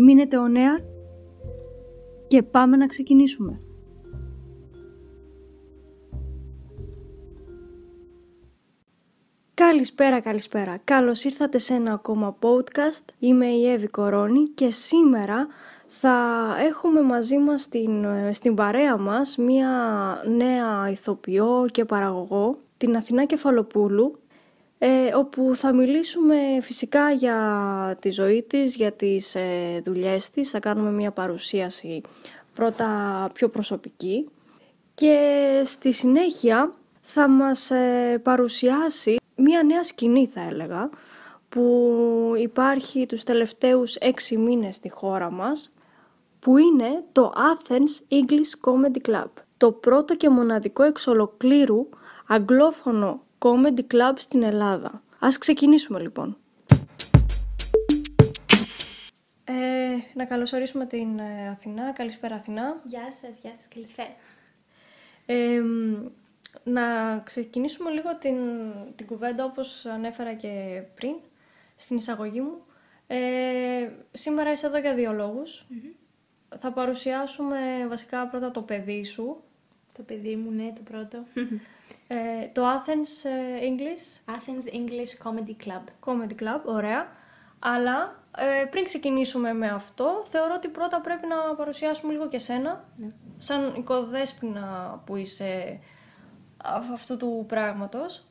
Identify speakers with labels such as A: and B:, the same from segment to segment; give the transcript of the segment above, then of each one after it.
A: Μείνετε ο νέα και πάμε να ξεκινήσουμε. Καλησπέρα, καλησπέρα. Καλώς ήρθατε σε ένα ακόμα podcast. Είμαι η Εύη Κορώνη και σήμερα θα έχουμε μαζί μας στην, στην παρέα μας μία νέα ηθοποιό και παραγωγό, την Αθηνά Κεφαλοπούλου, ε, όπου θα μιλήσουμε φυσικά για τη ζωή της, για τις ε, δουλειές της, θα κάνουμε μία παρουσίαση πρώτα πιο προσωπική. Και στη συνέχεια θα μας ε, παρουσιάσει μία νέα σκηνή θα έλεγα που υπάρχει τους τελευταίους έξι μήνες στη χώρα μας που είναι το Athens English Comedy Club. Το πρώτο και μοναδικό εξ ολοκλήρου αγγλόφωνο comedy club στην Ελλάδα. Ας ξεκινήσουμε λοιπόν. Ε, να καλωσορίσουμε την ε, Αθηνά. Καλησπέρα Αθηνά.
B: Γεια σας, γεια σας, καλησπέρα.
A: Ε, να ξεκινήσουμε λίγο την, την κουβέντα όπως ανέφερα και πριν στην εισαγωγή μου. Ε, σήμερα είσαι εδώ για δύο Θα παρουσιάσουμε βασικά πρώτα το παιδί σου.
B: Το παιδί μου, ναι, το πρώτο.
A: Ε, το Athens ε, English.
B: Athens English Comedy Club.
A: Comedy Club, ωραία. Αλλά ε, πριν ξεκινήσουμε με αυτό, θεωρώ ότι πρώτα πρέπει να παρουσιάσουμε λίγο και σένα. Ναι. Σαν οικοδέσποινα που είσαι αυτού του πράγματος.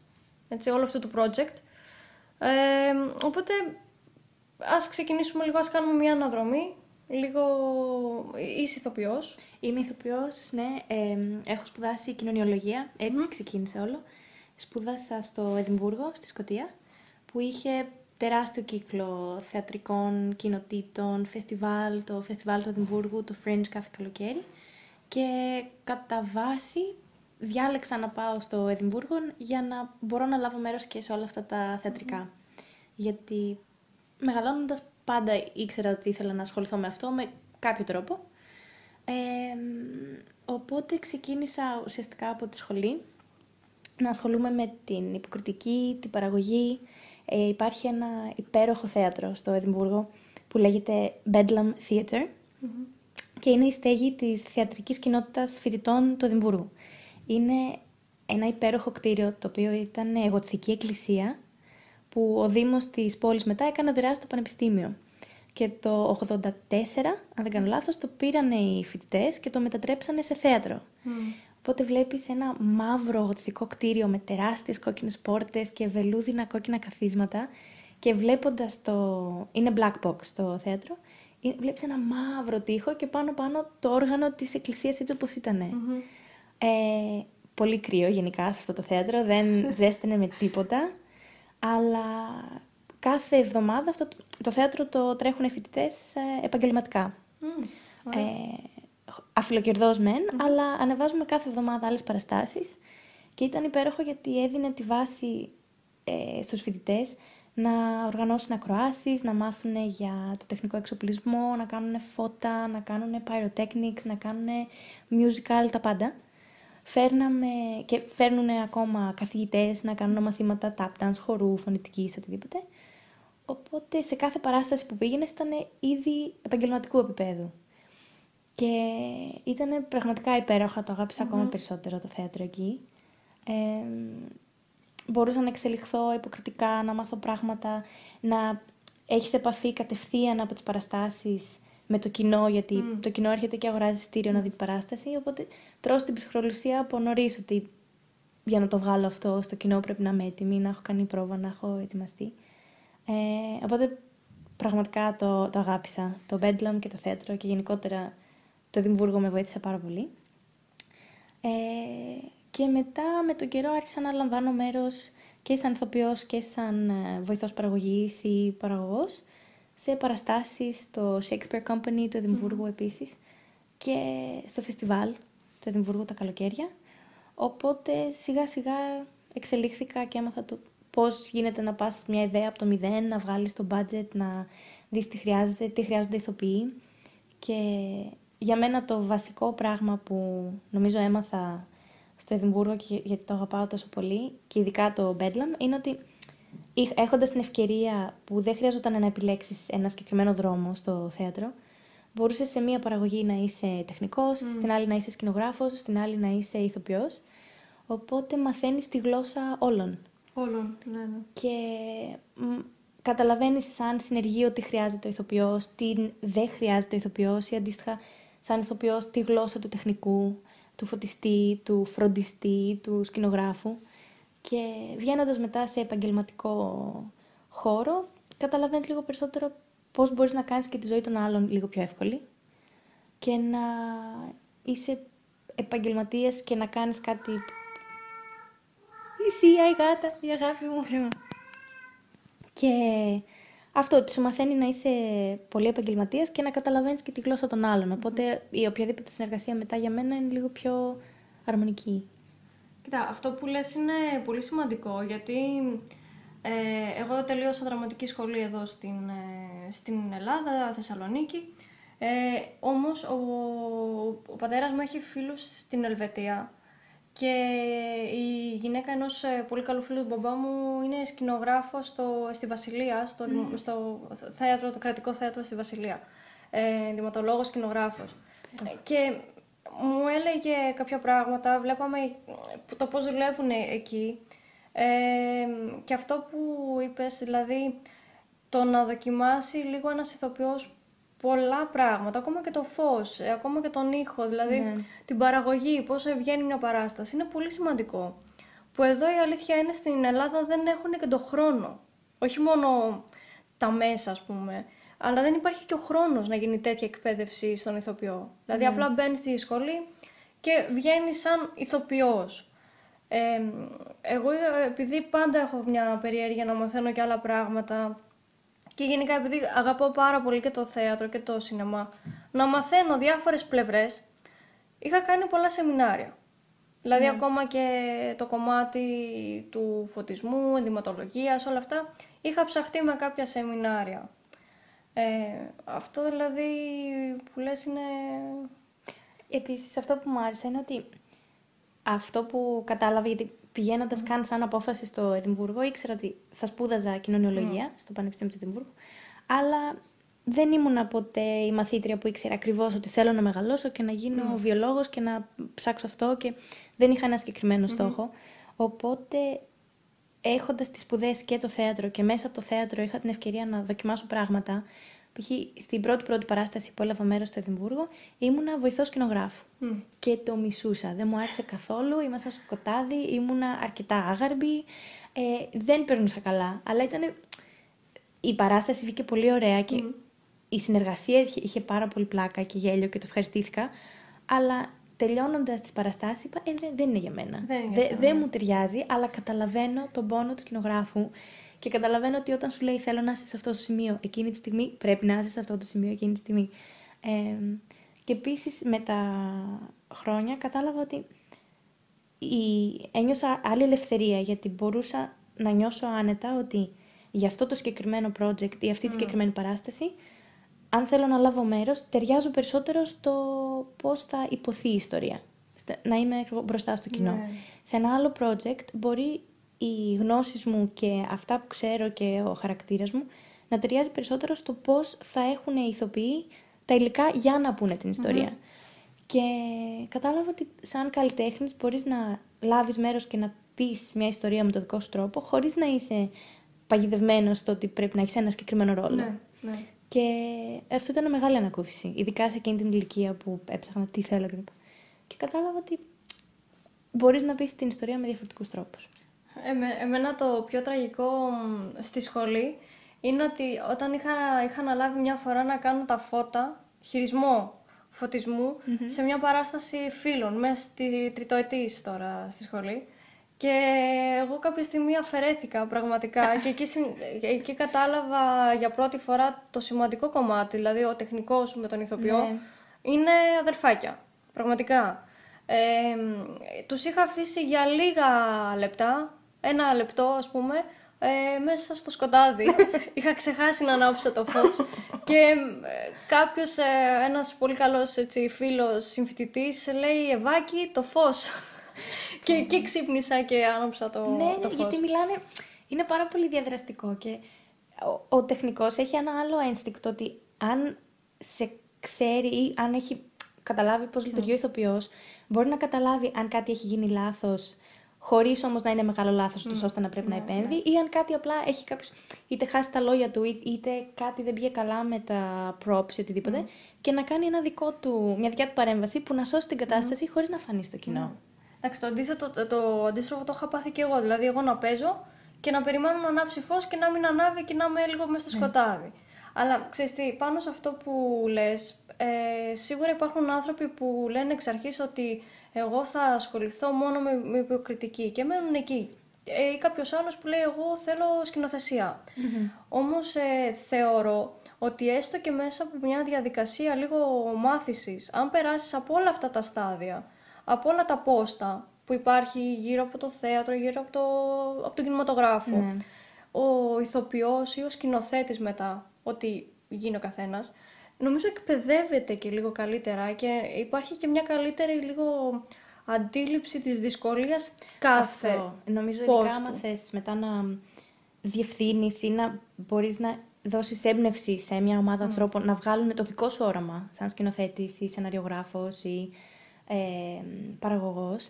A: Έτσι, όλο αυτού του project. οπότε, ας ξεκινήσουμε λίγο, ας κάνουμε μια αναδρομή λίγο... Είσαι ηθοποιός.
B: Είμαι ηθοποιός, ναι. έχω σπουδάσει κοινωνιολογία, ξεκίνησε όλο. Σπούδασα στο Εδιμβούργο, στη Σκωτία, που είχε τεράστιο κύκλο θεατρικών, κοινοτήτων, φεστιβάλ, το φεστιβάλ του Εδιμβούργου, το Fringe κάθε καλοκαίρι. Και κατά βάση διάλεξα να πάω στο Εδιμβούργο για να μπορώ να λάβω μέρος και σε όλα αυτά τα θεατρικα Γιατί μεγαλώνοντας πάντα ήξερα ότι ήθελα να ασχοληθώ με αυτό με κάποιο τρόπο. Ε, οπότε ξεκίνησα ουσιαστικά από τη σχολή να ασχολούμαι με την υποκριτική, την παραγωγή. Ε, υπάρχει ένα υπέροχο θέατρο στο Εδιμβούργο που λέγεται Bedlam Theatre και είναι η στέγη της θεατρικής κοινότητας φοιτητών του Εδιμβούργου. Είναι ένα υπέροχο κτίριο το οποίο ήταν εγωτική εκκλησία που ο Δήμος της πόλης μετά έκανε δράση στο Πανεπιστήμιο. Και το 84, αν δεν κάνω λάθος, το πήραν οι φοιτητές και το μετατρέψανε σε θέατρο. Mm. Οπότε βλέπεις ένα μαύρο γοτθικό κτίριο με τεράστιες κόκκινες πόρτες και βελούδινα κόκκινα καθίσματα και βλέποντας το... είναι black box το θέατρο, βλέπεις ένα μαύρο τοίχο και πάνω πάνω το όργανο της εκκλησίας έτσι όπως ηταν mm-hmm. Ε, πολύ κρύο γενικά σε αυτό το θέατρο, δεν ζέστηνε με τίποτα αλλά κάθε εβδομάδα αυτό το θέατρο το τρέχουν φοιτητές ε, επαγγελματικά. Mm, ε, μεν, αλλά ανεβάζουμε κάθε εβδομάδα άλλες παραστάσεις. Και ήταν υπέροχο γιατί έδινε τη βάση ε, στους φοιτητές να οργανώσουν ακροάσεις, να μάθουν για το τεχνικό εξοπλισμό, να κάνουν φώτα, να κάνουν pyrotechnics, να κάνουν musical, τα πάντα φέρναμε και φέρνουν ακόμα καθηγητές να κάνουν μαθήματα tap dance, χορού, φωνητικής, οτιδήποτε. Οπότε σε κάθε παράσταση που πήγαινε ήταν ήδη επαγγελματικού επίπεδου. Και ήταν πραγματικά υπέροχα, το αγαπησα ακόμα περισσότερο το θέατρο εκεί. Ε, μπορούσα να εξελιχθώ υποκριτικά, να μάθω πράγματα, να έχεις επαφή κατευθείαν από τις παραστάσεις με το κοινό, γιατί το κοινό έρχεται και αγοράζει στήριο να δει την παράσταση. Οπότε τρώω την ψυχρολουσία από νωρίς ότι για να το βγάλω αυτό στο κοινό πρέπει να είμαι έτοιμη, να έχω κάνει πρόβα, να έχω ετοιμαστεί. Ε, οπότε πραγματικά το, το αγάπησα. Το Bedlam και το θέατρο και γενικότερα το Δημβούργο με βοήθησε πάρα πολύ. Ε, και μετά με τον καιρό άρχισα να λαμβάνω μέρος και σαν ηθοποιός και σαν ε, βοηθός παραγωγής ή παραγωγός σε παραστάσεις στο Shakespeare Company του Εδιμβούργου επίσης και στο φεστιβάλ του Εδιμβούργου τα καλοκαίρια. Οπότε σιγά σιγά εξελίχθηκα και έμαθα το πώς γίνεται να πας μια ιδέα από το μηδέν, να βγάλεις το budget, να δεις τι χρειάζεται, τι χρειάζονται ηθοποιοί. Και για μένα το βασικό πράγμα που νομίζω έμαθα στο Εδιμβούργο και γιατί το αγαπάω τόσο πολύ και ειδικά το Bedlam είναι ότι έχοντας την ευκαιρία που δεν χρειαζόταν να επιλέξεις ένα συγκεκριμένο δρόμο στο θέατρο, μπορούσες σε μία παραγωγή να είσαι τεχνικός, στην άλλη να είσαι σκηνογράφος, στην άλλη να είσαι ηθοποιός. Οπότε μαθαίνεις τη γλώσσα όλων.
A: Όλων, ναι, ναι.
B: Και καταλαβαίνεις σαν συνεργείο τι χρειάζεται ο ηθοποιός, τι δεν χρειάζεται ο ηθοποιός ή αντίστοιχα σαν ηθοποιός τη γλώσσα του τεχνικού, του φωτιστή, του φροντιστή, του σκηνογράφου. Και βγαίνοντας μετά σε επαγγελματικό χώρο, καταλαβαίνεις λίγο περισσότερο πώς μπορείς να κάνεις και τη ζωή των άλλων λίγο πιο εύκολη και να είσαι επαγγελματίας και να κάνεις κάτι... Εσύ, η γάτα, η αγάπη μου. Και αυτό, ότι σου μαθαίνει να είσαι πολύ επαγγελματίας και να καταλαβαίνεις και τη γλώσσα των άλλων. Οπότε η οποιαδήποτε συνεργασία μετά για μένα είναι λίγο πιο αρμονική.
A: Κοίτα, αυτό που λες είναι πολύ σημαντικό γιατί ε, εγώ τελείωσα δραματική σχολή εδώ στην, ε, στην Ελλάδα, Θεσσαλονίκη. Ε, όμως ο, ο πατέρας μου έχει φίλους στην Ελβετία και η γυναίκα ενός ε, πολύ καλού φίλου του μπαμπά μου είναι σκηνογράφος στο, στη Βασιλεία, στο, στο θέατρο, το κρατικό θέατρο στη Βασιλεία. Ε, δημοτολόγος, σκηνογράφος. Και μου έλεγε κάποια πράγματα, βλέπαμε το πώς δουλεύουν εκεί. Ε, και αυτό που είπες, δηλαδή το να δοκιμάσει λίγο ένας ηθοποιός πολλά πράγματα, ακόμα και το φως, ε, ακόμα και τον ήχο, δηλαδή ναι. την παραγωγή, πώς βγαίνει μια παράσταση, είναι πολύ σημαντικό. Που εδώ η αλήθεια είναι στην Ελλάδα δεν έχουν και το χρόνο. Όχι μόνο τα μέσα, ας πούμε, αλλά δεν υπάρχει και ο χρόνος να γίνει τέτοια εκπαίδευση στον ηθοποιό. Δηλαδή ναι. απλά μπαίνεις στη σχολή και βγαίνεις σαν ηθοποιός. Ε, εγώ επειδή πάντα έχω μια περιέργεια να μαθαίνω και άλλα πράγματα και γενικά επειδή αγαπώ πάρα πολύ και το θέατρο και το σινεμά, να μαθαίνω διάφορες πλευρές, είχα κάνει πολλά σεμινάρια. Δηλαδή ναι. ακόμα και το κομμάτι του φωτισμού, ενδυματολογίας, όλα αυτά, είχα ψαχτεί με κάποια σεμινάρια. Ε, αυτό δηλαδή που λες είναι...
B: Επίσης αυτό που μου άρεσε είναι ότι αυτό που κατάλαβα, γιατί πηγαίνοντας καν σαν απόφαση στο Εδιμβούργο, ήξερα ότι θα σπούδαζα κοινωνιολογία στο Πανεπιστήμιο του Εδιμβούργου. Αλλά δεν ήμουν ποτέ η μαθήτρια που ήξερα ακριβώς ότι θέλω να μεγαλώσω και να γίνω mm. βιολόγος και να ψάξω αυτό και δεν είχα ένα συγκεκριμένο στόχο. Οπότε έχοντας τις σπουδέ και το θέατρο και μέσα από το θέατρο είχα την ευκαιρία να δοκιμάσω πράγματα π.χ. στην πρώτη πρώτη παράσταση που έλαβα μέρος στο Εδιμβούργο, ήμουνα βοηθός σκηνογράφου. Και το μισούσα. Δεν μου άρεσε καθόλου. Ήμασταν στο σκοτάδι, ήμουνα αρκετά άγαρμπη. Ε, δεν περνούσα καλά. Αλλά ήταν. Η παράσταση βγήκε πολύ ωραία και η συνεργασία είχε, είχε πάρα πολύ πλάκα και γέλιο και το ευχαριστήθηκα. Αλλά τελειώνοντας τις παραστάσεις, είπα: ε, δεν, είναι για μένα. Δεν, δεν μου ταιριάζει, αλλά καταλαβαίνω τον πόνο του σκηνογράφου και καταλαβαίνω ότι όταν σου λέει θέλω να είσαι σε αυτό το σημείο εκείνη τη στιγμή, πρέπει να είσαι σε αυτό το σημείο εκείνη τη στιγμή. Ε, και επίσης με τα χρόνια κατάλαβα ότι η... ένιωσα άλλη ελευθερία γιατί μπορούσα να νιώσω άνετα ότι για αυτό το συγκεκριμένο project ή αυτή τη συγκεκριμένη παράσταση, αν θέλω να λάβω μέρος, ταιριάζω περισσότερο στο πώς θα υποθεί η ιστορία. Να είμαι μπροστά στο κοινό. Ναι. Σε ένα άλλο project μπορεί οι γνώσεις μου και αυτά που ξέρω και ο χαρακτήρας μου να ταιριάζει περισσότερο στο πώς θα έχουν οι ηθοποιοί τα υλικά για να πούνε την ιστορια Και κατάλαβα ότι σαν καλλιτέχνης μπορείς να λάβεις μέρος και να πεις μια ιστορία με τον δικό σου τρόπο χωρίς να είσαι παγιδευμένος στο ότι πρέπει να έχεις ένα συγκεκριμένο ρόλο.
A: Ναι, ναι.
B: Και αυτό ήταν μεγάλη ανακούφιση, ειδικά σε εκείνη την ηλικία που έψαχνα τι θέλω κλπ. Και κατάλαβα ότι μπορείς να πεις την ιστορία με διαφορετικούς τρόπους
A: εμένα το πιο τραγικό στη σχολή είναι ότι όταν είχα, είχα αναλάβει μια φορά να κάνω τα φώτα, χειρισμό σε μια παράσταση φίλων, μέσα στη τριτοετής τώρα στη σχολή. Και εγώ κάποια στιγμή αφαιρέθηκα πραγματικά και εκεί, εκεί κατάλαβα για πρώτη φορά το σημαντικό κομμάτι, δηλαδή ο τεχνικός με τον ηθοποιό
B: Ναι.
A: είναι αδερφάκια, πραγματικά. Ε, τους είχα αφήσει για λίγα λεπτά, ένα λεπτό ας πούμε, ε, μέσα στο σκοτάδι. είχα ξεχάσει να ανάψω το φως και ε, κάποιος, ε, ένας πολύ καλός έτσι, φίλος συμφοιτητής λέει «Ευάκη, το φως». Και εκεί ξύπνησα και άναψα το,
B: Ναι,
A: το
B: ναι,
A: φως.
B: γιατί μιλάνε. Είναι πάρα πολύ διαδραστικό και ο, ο τεχνικός έχει ένα άλλο ένστικτο ότι αν σε ξέρει ή αν έχει καταλάβει πώς λειτουργεί ο ηθοποιός, μπορεί να καταλάβει αν κάτι έχει γίνει λάθος, χωρίς όμως να είναι μεγάλο λάθος τους ώστε να πρέπει να επέμβει, ή αν κάτι απλά έχει κάποιος είτε χάσει τα λόγια του, ή- είτε κάτι δεν πήγε καλά με τα props ή οτιδήποτε, και να κάνει ένα δικό του, μια δικιά του παρέμβαση που να σώσει την κατάσταση χωρίς να φανεί στο κοινό.
A: Εντάξει, το αντίθετο, το, το αντίστροφο το είχα πάθει και εγώ. Δηλαδή, εγώ να παίζω και να περιμένω να ανάψει φως και να μην ανάβει και να είμαι λίγο μέσα στο σκοτάδι. Αλλά ξέρεις τι, πάνω σε αυτό που λες, ε, σίγουρα υπάρχουν άνθρωποι που λένε εξ αρχής ότι εγώ θα ασχοληθώ μόνο με, με υποκριτική και μένουν εκεί. Ε, ή κάποιος άλλος που λέει εγώ θέλω σκηνοθεσία. Όμως ε, θεωρώ ότι έστω και μέσα από μια διαδικασία λίγο μάθησης, αν περάσεις από όλα αυτά τα στάδια, από όλα τα πόστα που υπάρχει γύρω από το θέατρο, γύρω από, το, από τον κινηματογράφο,
B: Ναι.
A: ο ηθοποιός ή ο σκηνοθέτης μετά, ό,τι γίνει ο καθένας, νομίζω εκπαιδεύεται και λίγο καλύτερα και υπάρχει και μια καλύτερη λίγο αντίληψη της δυσκολίας κάθε
B: Αυτό. Νομίζω
A: πόστου.
B: ειδικά άμα θες μετά να διευθύνεις ή να μπορείς να δώσεις έμπνευση σε μια ομάδα ανθρώπων να βγάλουν το δικό σου όραμα σαν σκηνοθέτης ή σεναριογράφος ή ε, παραγωγός.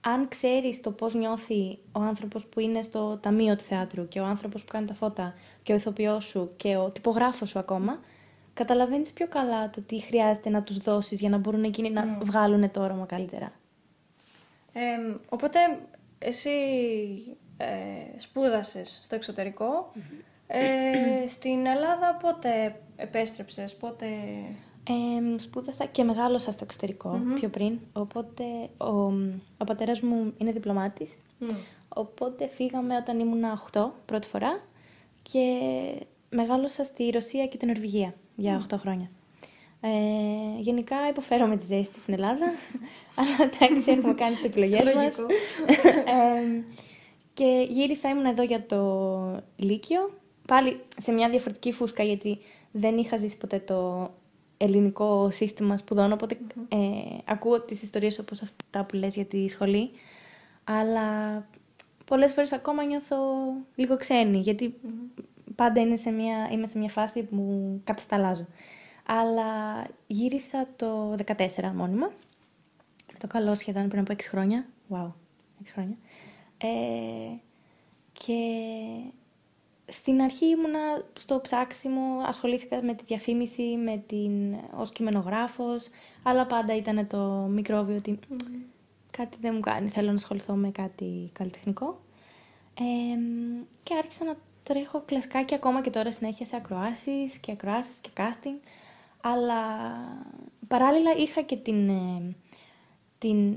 B: Αν ξέρεις το πώς νιώθει ο άνθρωπος που είναι στο ταμείο του θεάτρου και ο άνθρωπος που κάνει τα φώτα και ο ηθοποιός σου και ο τυπογράφος σου ακόμα, καταλαβαίνεις πιο καλά το τι χρειάζεται να τους δώσεις για να μπορούν εκείνοι να βγάλουν το όραμα καλύτερα.
A: Ε, οπότε εσύ ε, σπούδασες στο εξωτερικο Ε, στην Ελλάδα πότε επέστρεψες, πότε...
B: Ε, σπούδασα και μεγάλωσα στο εξωτερικο πιο πριν, οπότε ο, ο πατέρας μου είναι διπλωμάτης, οπότε φύγαμε όταν ήμουν 8 πρώτη φορά και μεγάλωσα στη Ρωσία και την Νορβηγία για 8 χρόνια. Ε, γενικά υποφέρομαι τη ζέστη στην Ελλάδα, αλλά εντάξει έχουμε κάνει τις επιλογές μας.
A: Λογικό.
B: Ε, και γύρισα, ήμουν εδώ για το Λύκειο, πάλι σε μια διαφορετική φούσκα γιατί δεν είχα ζήσει ποτέ το ελληνικό σύστημα σπουδών, οπότε ε, ακούω τις ιστορίες όπως αυτά που λες για τη σχολή, αλλά πολλές φορές ακόμα νιώθω λίγο ξένη, γιατί πάντα είναι σε μια, είμαι σε μια φάση που μου κατασταλάζω. Αλλά γύρισα το 14 μόνιμα, το καλό σχεδόν πριν από 6 χρόνια. Wow, 6 χρόνια. Ε, και στην αρχή ήμουνα στο ψάξιμο, ασχολήθηκα με τη διαφήμιση, με την, ως κειμενογράφος, αλλά πάντα ήταν το μικρόβιο ότι κάτι δεν μου κάνει, θέλω να ασχοληθώ με κάτι καλλιτεχνικό. Ε, και άρχισα να τρέχω κλασικά ακόμα και τώρα συνέχεια σε ακροάσεις και ακροάσεις και casting, αλλά παράλληλα είχα και την, ε, την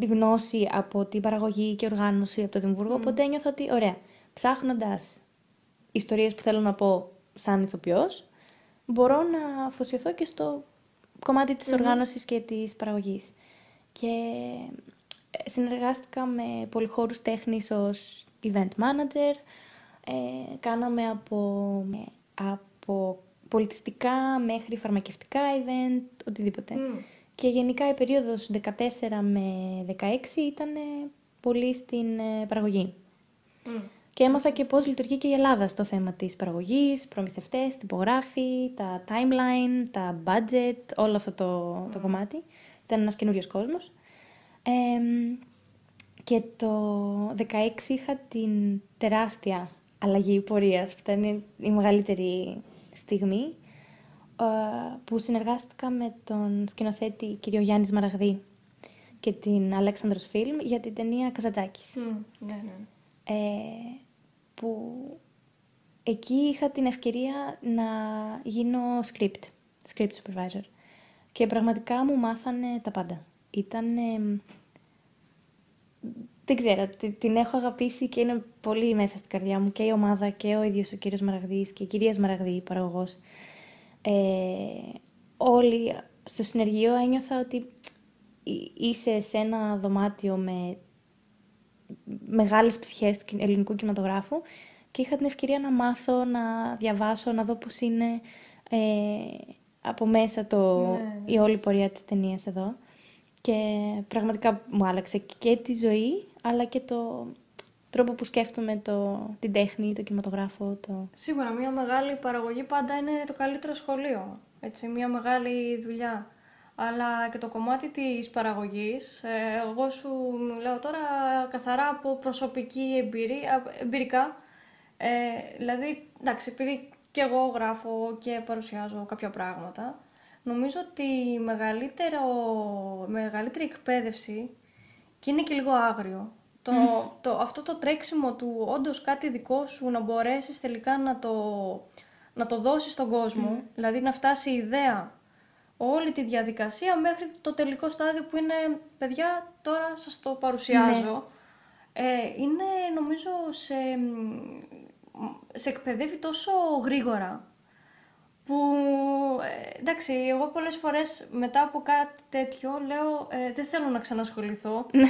B: τη γνώση από την παραγωγή και οργάνωση από το Δημβούργο, οπότε ένιωθα ότι, ωραία, ψάχνοντας ιστορίες που θέλω να πω σαν ηθοποιός, μπορώ να αφοσιωθώ και στο κομμάτι της οργάνωσης και της παραγωγής. Και ε, συνεργάστηκα με πολυχώρους τέχνης ως event manager, ε, κάναμε από, από πολιτιστικά μέχρι φαρμακευτικά event, οτιδήποτε. Και γενικά η περίοδος 14 με 16 ήταν ε, πολύ στην ε, παραγωγή. Και έμαθα και πώς λειτουργεί και η Ελλάδα στο θέμα της παραγωγής, προμηθευτές, τυπογράφοι, τα timeline, τα budget, όλο αυτό το, το κομμάτι. Ήταν ένας καινούριος κόσμος. Εμ, και το 16 είχα την τεράστια αλλαγή πορείας, που ήταν η μεγαλύτερη στιγμή, ε, που συνεργάστηκα με τον σκηνοθέτη κύριο Γιάννης Μαραγδί και την Αλέξανδρος Φιλμ για την ταινία Καζατζάκης.
A: Μμ, ναι, ναι.
B: Ε, που εκεί είχα την ευκαιρία να γίνω script, script supervisor. Και πραγματικά μου μάθανε τα πάντα. Ήταν δεν ξέρω, την έχω αγαπήσει και είναι πολύ μέσα στην καρδιά μου και η ομάδα και ο ίδιος ο κύριος Μαραγδής και η κυρία Μαραγδή, η παραγωγός. Ε, όλοι στο συνεργείο ένιωθα ότι είσαι σε ένα δωμάτιο με μεγάλες ψυχές του ελληνικού κινηματογράφου και είχα την ευκαιρία να μάθω, να διαβάσω, να δω πώς είναι ε, από μέσα το, ναι. η όλη πορεία της ταινίας εδώ. Και πραγματικά μου άλλαξε και τη ζωή, αλλά και το τρόπο που σκέφτομαι το, την τέχνη, το κινηματογράφο. Το...
A: Σίγουρα, μια μεγάλη παραγωγή πάντα είναι το καλύτερο σχολείο. Έτσι, μια μεγάλη δουλειά. Αλλά και το κομμάτι της παραγωγής, ε, εγώ σου λέω τώρα καθαρά από προσωπική εμπειρία, εμπειρικά. Ε, δηλαδή, εντάξει, επειδή και εγώ γράφω και παρουσιάζω κάποια πράγματα, νομίζω ότι η μεγαλύτερο, μεγαλύτερη εκπαίδευση, και είναι και λίγο άγριο, το, το, αυτό το τρέξιμο του όντως κάτι δικό σου να μπορέσεις τελικά να το, να το δώσεις στον κόσμο, δηλαδή να φτάσει η ιδέα όλη τη διαδικασία μέχρι το τελικό στάδιο που είναι παιδιά τώρα σας το παρουσιάζω. Ναι. Ε, είναι νομίζω σε, σε εκπαιδεύει τόσο γρήγορα που ε, εντάξει, εγώ πολλές φορές μετά από κάτι τέτοιο λέω ε, δεν θέλω να ξανασχοληθώ. Ναι.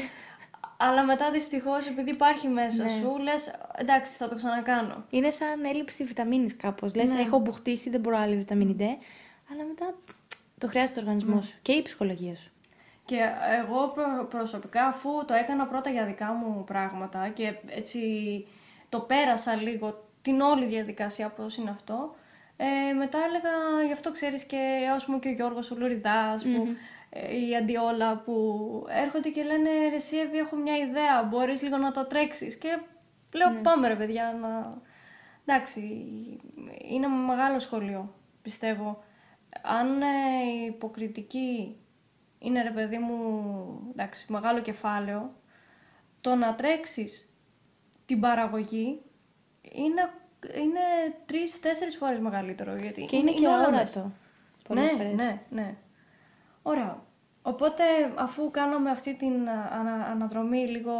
A: αλλά μετά δυστυχώς, επειδή υπάρχει μέσα ναι. σου, λες εντάξει, θα το ξανακάνω.
B: Είναι σαν έλλειψη βιταμίνης κάπως. Λες, ναι. έχω μπουχτίσει, δεν μπορώ άλλη βιταμίνη D. Αλλά μετά το χρειάζεται ο οργανισμός ναι. και η ψυχολογία σου.
A: Και εγώ προσωπικά, αφού το έκανα πρώτα για δικά μου πράγματα και έτσι το πέρασα λίγο την όλη διαδικασία πώς είναι αυτό, ε, μετά έλεγα, γι' αυτό ξέρεις και ας πούμε και ο Γιώργος ο λουριδας που, ε, η Αντιόλα που έρχονται και λένε ρε εσύ έχω μια ιδέα, μπορείς λίγο να το τρέξεις και λέω ναι. πάμε ρε παιδιά να... Εντάξει, είναι μεγάλο σχολείο, πιστεύω. Αν ε, η υποκριτική είναι ρε παιδί μου, εντάξει, μεγάλο κεφάλαιο, το να τρέξεις την παραγωγή είναι, είναι τρει-τέσσερι φορές μεγαλύτερο. Γιατί
B: και είναι, είναι και αόρατο.
A: Ναι, φορές. ναι, ναι. Ωραία. Οπότε, αφού κάναμε αυτή την ανα, αναδρομή λίγο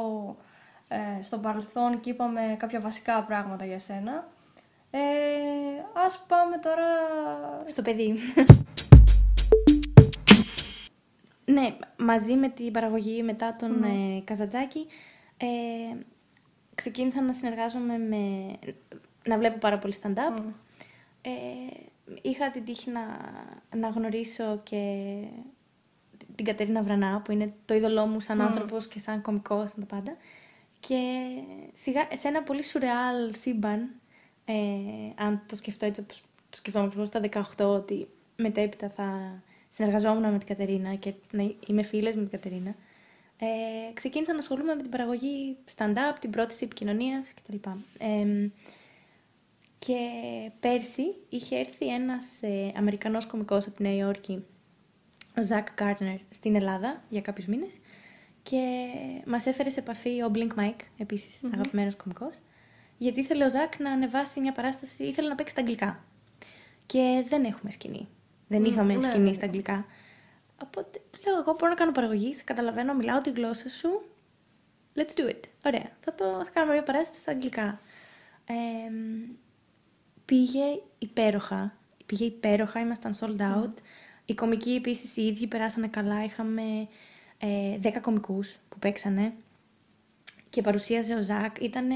A: ε, στο παρελθόν και είπαμε κάποια βασικά πράγματα για σένα, ε, ας πάμε τώρα...
B: Στο παιδί. ναι, μαζί με την παραγωγή μετά τον mm. ε, Καζατζάκη, ε, ξεκίνησα να συνεργάζομαι με... να βλέπω πάρα πολύ stand-up. Ε, είχα την τύχη να, να γνωρίσω και την Κατερίνα Βρανά, που είναι το είδωλό μου σαν mm. άνθρωπος και σαν κωμικός, σαν τα πάντα. Και σιγά, σε ένα πολύ σουρεάλ σύμπαν, ε, αν το σκεφτώ έτσι όπως το σκεφτόμουν στα 18, ότι μετέπειτα θα συνεργαζόμουν με την Κατερίνα και να είμαι φίλες με την Κατερίνα, ε, ξεκίνησα να ασχολούμαι με την παραγωγή stand-up, την πρόταση επικοινωνίας κτλ. Ε, και πέρσι είχε έρθει ένας ε, Αμερικανός κωμικός από τη Νέα Υόρκη, ο Ζακ Κάρτνερ, στην Ελλάδα για κάποιους μήνες και μας έφερε σε επαφή ο Blink Mike, επίσης mm-hmm. αγαπημένος κωμικός, γιατί ήθελε ο Ζακ να ανεβάσει μια παράσταση, ήθελε να παίξει στα αγγλικά. Και δεν έχουμε σκηνή. Δεν είχαμε mm, σκηνή ναι, στα αγγλικά. Οπότε λέω, εγώ μπορώ να κάνω παραγωγή, σε καταλαβαίνω, μιλάω τη γλώσσα σου. Let's do it. Ωραία. Θα, το, θα κάνουμε μια παράσταση στα αγγλικά. Ε, πήγε υπέροχα. Πήγε υπέροχα, ήμασταν sold out. Mm. Οι κομικοί επίσης οι ίδιοι περάσανε καλά. Είχαμε ε, 10 κομικούς που παίξανε και παρουσίαζε ο Ζακ. Ήταν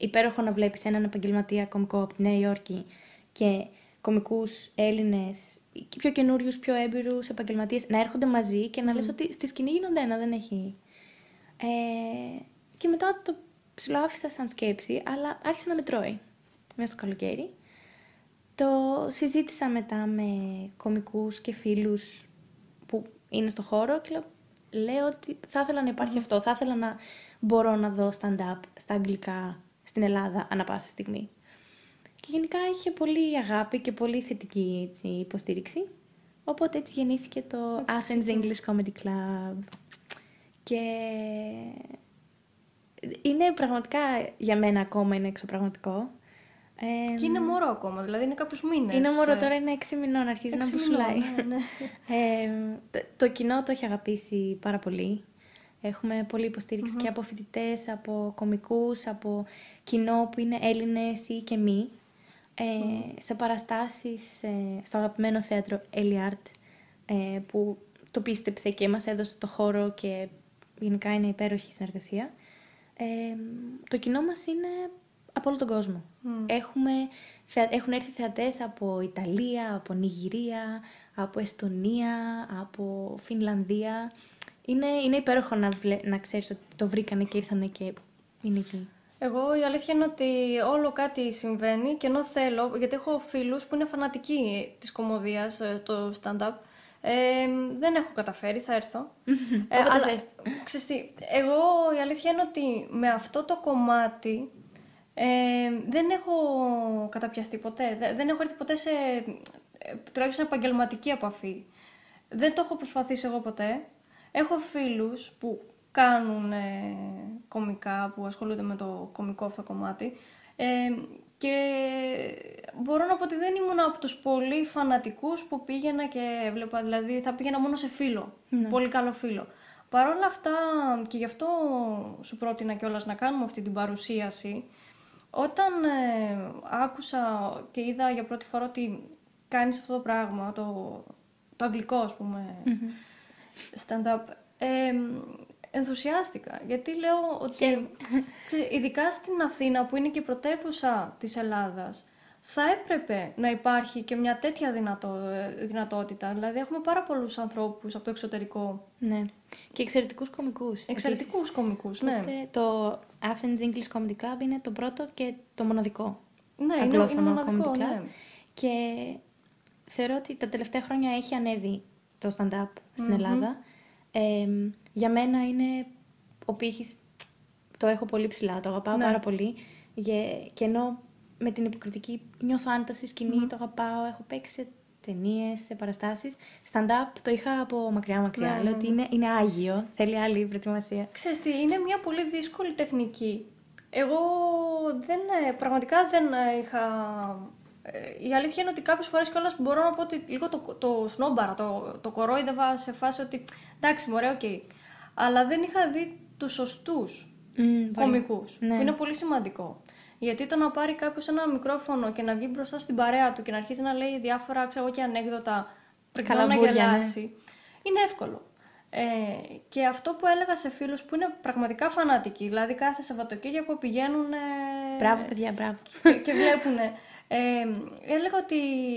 B: υπέροχο να βλέπεις έναν επαγγελματία κομικό από τη Νέα Υόρκη και κομικού Έλληνες και πιο καινούριους, πιο έμπειρους επαγγελματίες να έρχονται μαζί και να mm. λες ότι στη σκηνή γίνονται ένα, δεν έχει. Ε, και μετά το ψηλό άφησα σαν σκέψη, αλλά άρχισε να με τρώει μέσα στο καλοκαίρι. Το συζήτησα μετά με κομικούς και φίλους που είναι στο χώρο και λέω, ότι θα ήθελα να υπάρχει αυτό, θα ήθελα να μπορώ να δω stand-up στα αγγλικά στην Ελλάδα ανά πάσα στιγμή. Και γενικά είχε πολύ αγάπη και πολύ θετική έτσι, υποστήριξη. Οπότε έτσι γεννήθηκε το Athens English Comedy Club. Και είναι πραγματικά για μένα ακόμα είναι εξωπραγματικό.
A: Ε, και είναι μωρό ακόμα, δηλαδή είναι κάποιους μήνες.
B: Είναι μωρό, τώρα είναι 6 μηνών, αρχίζει να μπουσουλάει. Ναι, ναι. ε, το, το κοινό το έχει αγαπήσει πάρα πολύ. Έχουμε πολλή υποστήριξη και από φοιτητές, από κομικούς, από κοινό που είναι Έλληνες ή και μη. Ε, Σε παραστάσεις ε, στο αγαπημένο θέατρο Eliart, ε, που το πίστεψε και μας έδωσε το χώρο και γενικά είναι υπέροχη συνεργασία. Ε, το κοινό μας είναι από όλο τον κόσμο. Έχουμε, θεα- έχουν έρθει θεατές από Ιταλία, από Νιγηρία, από Εστονία, από Φινλανδία. Είναι, είναι υπέροχο να, βλέ, να ξέρεις ότι το βρήκανε και ήρθανε και είναι εκεί.
A: Εγώ η αλήθεια είναι ότι όλο κάτι συμβαίνει και ενώ θέλω, γιατί έχω φίλους που είναι φανατικοί της κομμωδίας, ε, το stand-up, ε, δεν έχω καταφέρει, θα έρθω. ε,
B: Όποτε
A: αλλά,
B: θες.
A: ξέρεις τι, εγώ η αλήθεια είναι ότι με αυτό το κομμάτι ε, δεν έχω καταπιαστεί ποτέ. Δε- Δεν έχω έρθει ποτέ σε ε, τουλάχιστον επαγγελματική επαφή. Δεν το έχω προσπαθήσει εγώ ποτέ. Έχω φίλους που κάνουν ε, κομικά, που ασχολούνται με το κομικό αυτό κομμάτι. Ε, και μπορώ να πω ότι δεν ήμουν από τους πολύ φανατικούς που πήγαινα και έβλεπα, δηλαδή θα πήγαινα μόνο σε φίλο, πολύ καλό φίλο. Παρ' όλα αυτά, και γι' αυτό σου πρότεινα κιόλας να κάνουμε αυτή την παρουσίαση, όταν ε, άκουσα και είδα για πρώτη φορά ότι κάνεις αυτό το πράγμα, το, το αγγλικό ας πούμε, stand-up, ε, ενθουσιάστηκα. Γιατί λέω ότι, ξέρεις, ειδικά στην Αθήνα που είναι και η πρωτεύουσα της Ελλάδας, θα έπρεπε να υπάρχει και μια τέτοια δυνατό, ε, δυνατότητα. Δηλαδή έχουμε πάρα πολλούς ανθρώπους από το εξωτερικό,
B: Ναι. Και εξαιρετικούς κομικούς.
A: εξαιρετικούς κομικούς, ναι.
B: Οπότε το Athens English Comedy Club είναι το πρώτο και το μοναδικό.
A: Ναι, είναι, είναι
B: αγγλόφωνο
A: μοναδικό,
B: comedy club.
A: ναι.
B: Και θεωρώ ότι τα τελευταία χρόνια έχει ανέβει το stand-up στην Ελλάδα. Ε, για μένα είναι ο πύχης, το έχω πολύ ψηλά, το αγαπάω
A: Ναι.
B: πάρα πολύ. Γε- και ενώ με την υποκριτική νιώθω άνετα στη σκηνή, το αγαπάω, έχω παίξει σε ταινίες, σε παραστάσεις. Stand-up το είχα από μακριά μακριά.
A: Ναι,
B: Λέω
A: ναι,
B: ότι είναι, είναι άλλο, θέλει άλλη προετοιμασία.
A: Ξέρεις τι, είναι μια πολύ δύσκολη τεχνική. Εγώ δεν, ε, πραγματικά δεν ε, είχα... ε, Η αλήθεια είναι ότι κάποιες φορές κιόλας μπορώ να πω ότι λίγο το, το σνομπάρα, το, το κορόιδευα σε φάση ότι εντάξει μωρέ, οκ. Αλλά δεν είχα δει τους σωστούς
B: Μμμ,
A: κομικούς,
B: Ναι.
A: που είναι πολύ σημαντικό. Γιατί το να πάρει κάποιος ένα μικρόφωνο και να βγει μπροστά στην παρέα του και να αρχίσει να λέει διάφορα ξέρω εγώ, και ανέκδοτα προκειμένου να
B: Καλαμπούρια, ναι.
A: γελάσει, είναι εύκολο. Ε, και αυτό που έλεγα σε φίλους που είναι πραγματικά φανατικοί, δηλαδή κάθε Σαββατοκύριακο πηγαίνουν ε,
B: Μπράβο, παιδιά, μπράβο.
A: και, και βλέπουν. Ε, έλεγα ότι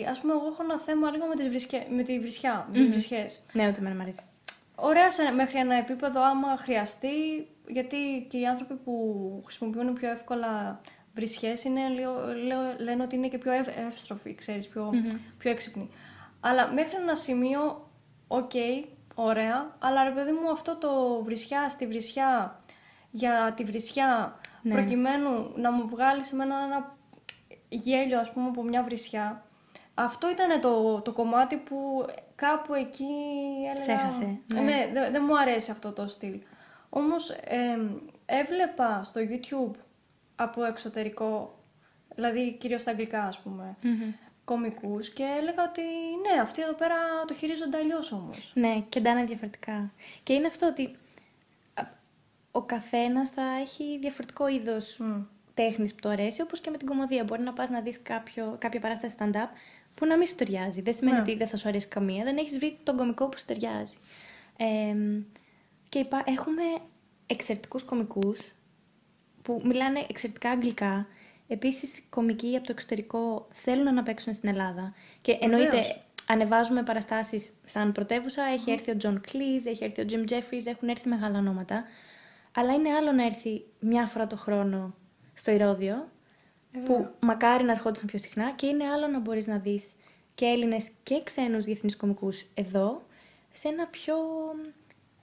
A: ας πούμε εγώ έχω ένα θέμα λίγο με, τις βρισκε... με τη βρισιά, με τις βρισχές.
B: ναι, ούτε εμένα μου αρέσει.
A: Ωραία σε, μέχρι ένα επίπεδο άμα χρειαστεί, γιατί και οι άνθρωποι που χρησιμοποιούν πιο εύκολα βρισιές είναι, λίγο, λέω- λένε ότι είναι και πιο ευ, εύστροφοι, ξέρεις, πιο, πιο έξυπνοι. Αλλά μέχρι ένα σημείο, οκ, ωραία, αλλά ρε παιδί μου αυτό το βρισιά στη βρισιά για τη βρισιά
B: Ναι.
A: προκειμένου να μου βγάλεις σε μένα ένα γέλιο ας πούμε από μια βρισιά αυτό ήταν το, το κομμάτι που κάπου εκεί έλεγα...
B: Ξέχασε, ναι.
A: Ναι, δεν δεν μου αρέσει αυτό το στυλ. Όμως εμ, έβλεπα στο YouTube από εξωτερικό, δηλαδή κυρίως στα αγγλικά ας πούμε, κομικούς και έλεγα ότι ναι, αυτοί εδώ πέρα το χειρίζονται αλλιώς όμως.
B: Ναι, και ντάνε διαφορετικά. Και είναι αυτό ότι α, ο καθένας θα έχει διαφορετικό είδος
A: Μμ.
B: Τέχνης που του αρέσει, όπως και με την κομμωδία. Μπορεί να πας να δεις κάποιο, κάποια παράσταση stand-up που να μην σου ταιριάζει. Δεν σημαίνει
A: Ναι.
B: ότι δεν θα σου αρέσει καμία. Δεν έχεις βρει τον κομικό που σου ταιριάζει. Ε, και υπά- έχουμε εξαιρετικούς κομικούς που μιλάνε εξαιρετικά αγγλικά. Επίσης, κομικοί από το εξωτερικό θέλουν να παίξουν στην Ελλάδα. Και εννοείται,
A: Βεβαίως.
B: ανεβάζουμε παραστάσεις σαν πρωτεύουσα. Έχει έρθει ο John Cleese, έχει έρθει ο Jim Jefferies, έχουν έρθει μεγάλα ονόματα. Αλλά είναι άλλο να έρθει μια φορά το χρόνο στο Ηρώδειο, που μακάρι να ερχόντουσαν πιο συχνά, και είναι άλλο να μπορείς να δεις και Έλληνες και ξένους διεθνείς κομικούς εδώ, σε ένα πιο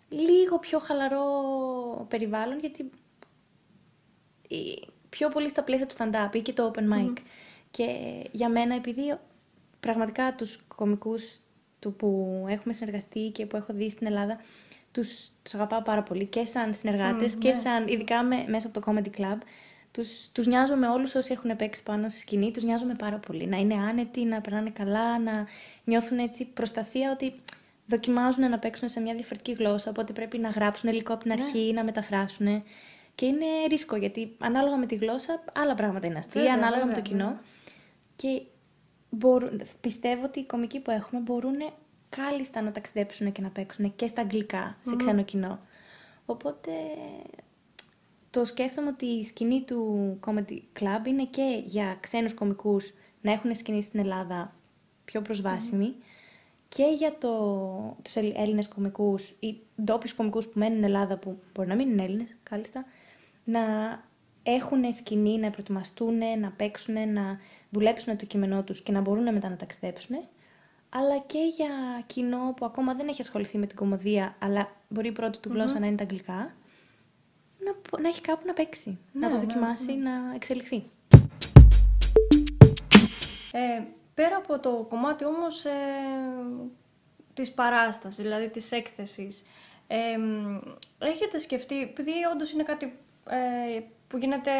B: λίγο πιο χαλαρό περιβάλλον, γιατί η- πιο πολύ στα πλαίσια του stand-up ή και το open mic. Και για μένα, επειδή πραγματικά τους κομικούς του που έχουμε συνεργαστεί και που έχω δει στην Ελλάδα, τους, τους αγαπάω πάρα πολύ και σαν συνεργάτες και σαν, ειδικά με, μέσα από το Comedy Club, τους, τους νοιάζω με όλους όσοι έχουν παίξει πάνω στη σκηνή, τους νοιάζω με πάρα πολύ. Να είναι άνετοι, να περνάνε καλά, να νιώθουν έτσι προστασία ότι δοκιμάζουν να παίξουν σε μια διαφορετική γλώσσα, οπότε πρέπει να γράψουν υλικό από την
A: Ναι.
B: αρχή, να μεταφράσουν. Και είναι ρίσκο, γιατί ανάλογα με τη γλώσσα, άλλα πράγματα είναι αστεία,
A: Βέβαια,
B: ανάλογα με
A: βέβαια,
B: το κοινό.
A: βέβαια.
B: Και μπορούν, πιστεύω ότι οι κομικοί που έχουμε μπορούν κάλλιστα να ταξιδέψουν και να παίξουν και στα αγγλικά, σε ξένο κοινό. Οπότε το σκέφτομαι ότι η σκηνή του Comedy Club είναι και για ξένους κομικούς να έχουν σκηνή στην Ελλάδα πιο προσβασιμη και για το, τους Ελλ- Έλληνες κομικούς ή ντόπιους κομικούς που μένουν στην Ελλάδα που μπορεί να μην είναι Έλληνες κάλλιστα να έχουν σκηνή, να προετοιμαστούν, να παίξουν, να δουλέψουν το κείμενό τους και να μπορούν μετά να ταξιδέψουν αλλά και για κοινό που ακόμα δεν έχει ασχοληθεί με την κομμωδία αλλά μπορεί η πρώτη του γλώσσα να είναι τα αγγλικά να, να έχει κάπου να παίξει, να
A: Ναι,
B: το
A: ναι,
B: δοκιμάσει, να εξελιχθεί.
A: Ε, πέρα από το κομμάτι όμως ε, της παράστασης, δηλαδή της έκθεσης, ε, έχετε σκεφτεί, επειδή όντως είναι κάτι ε, που γίνεται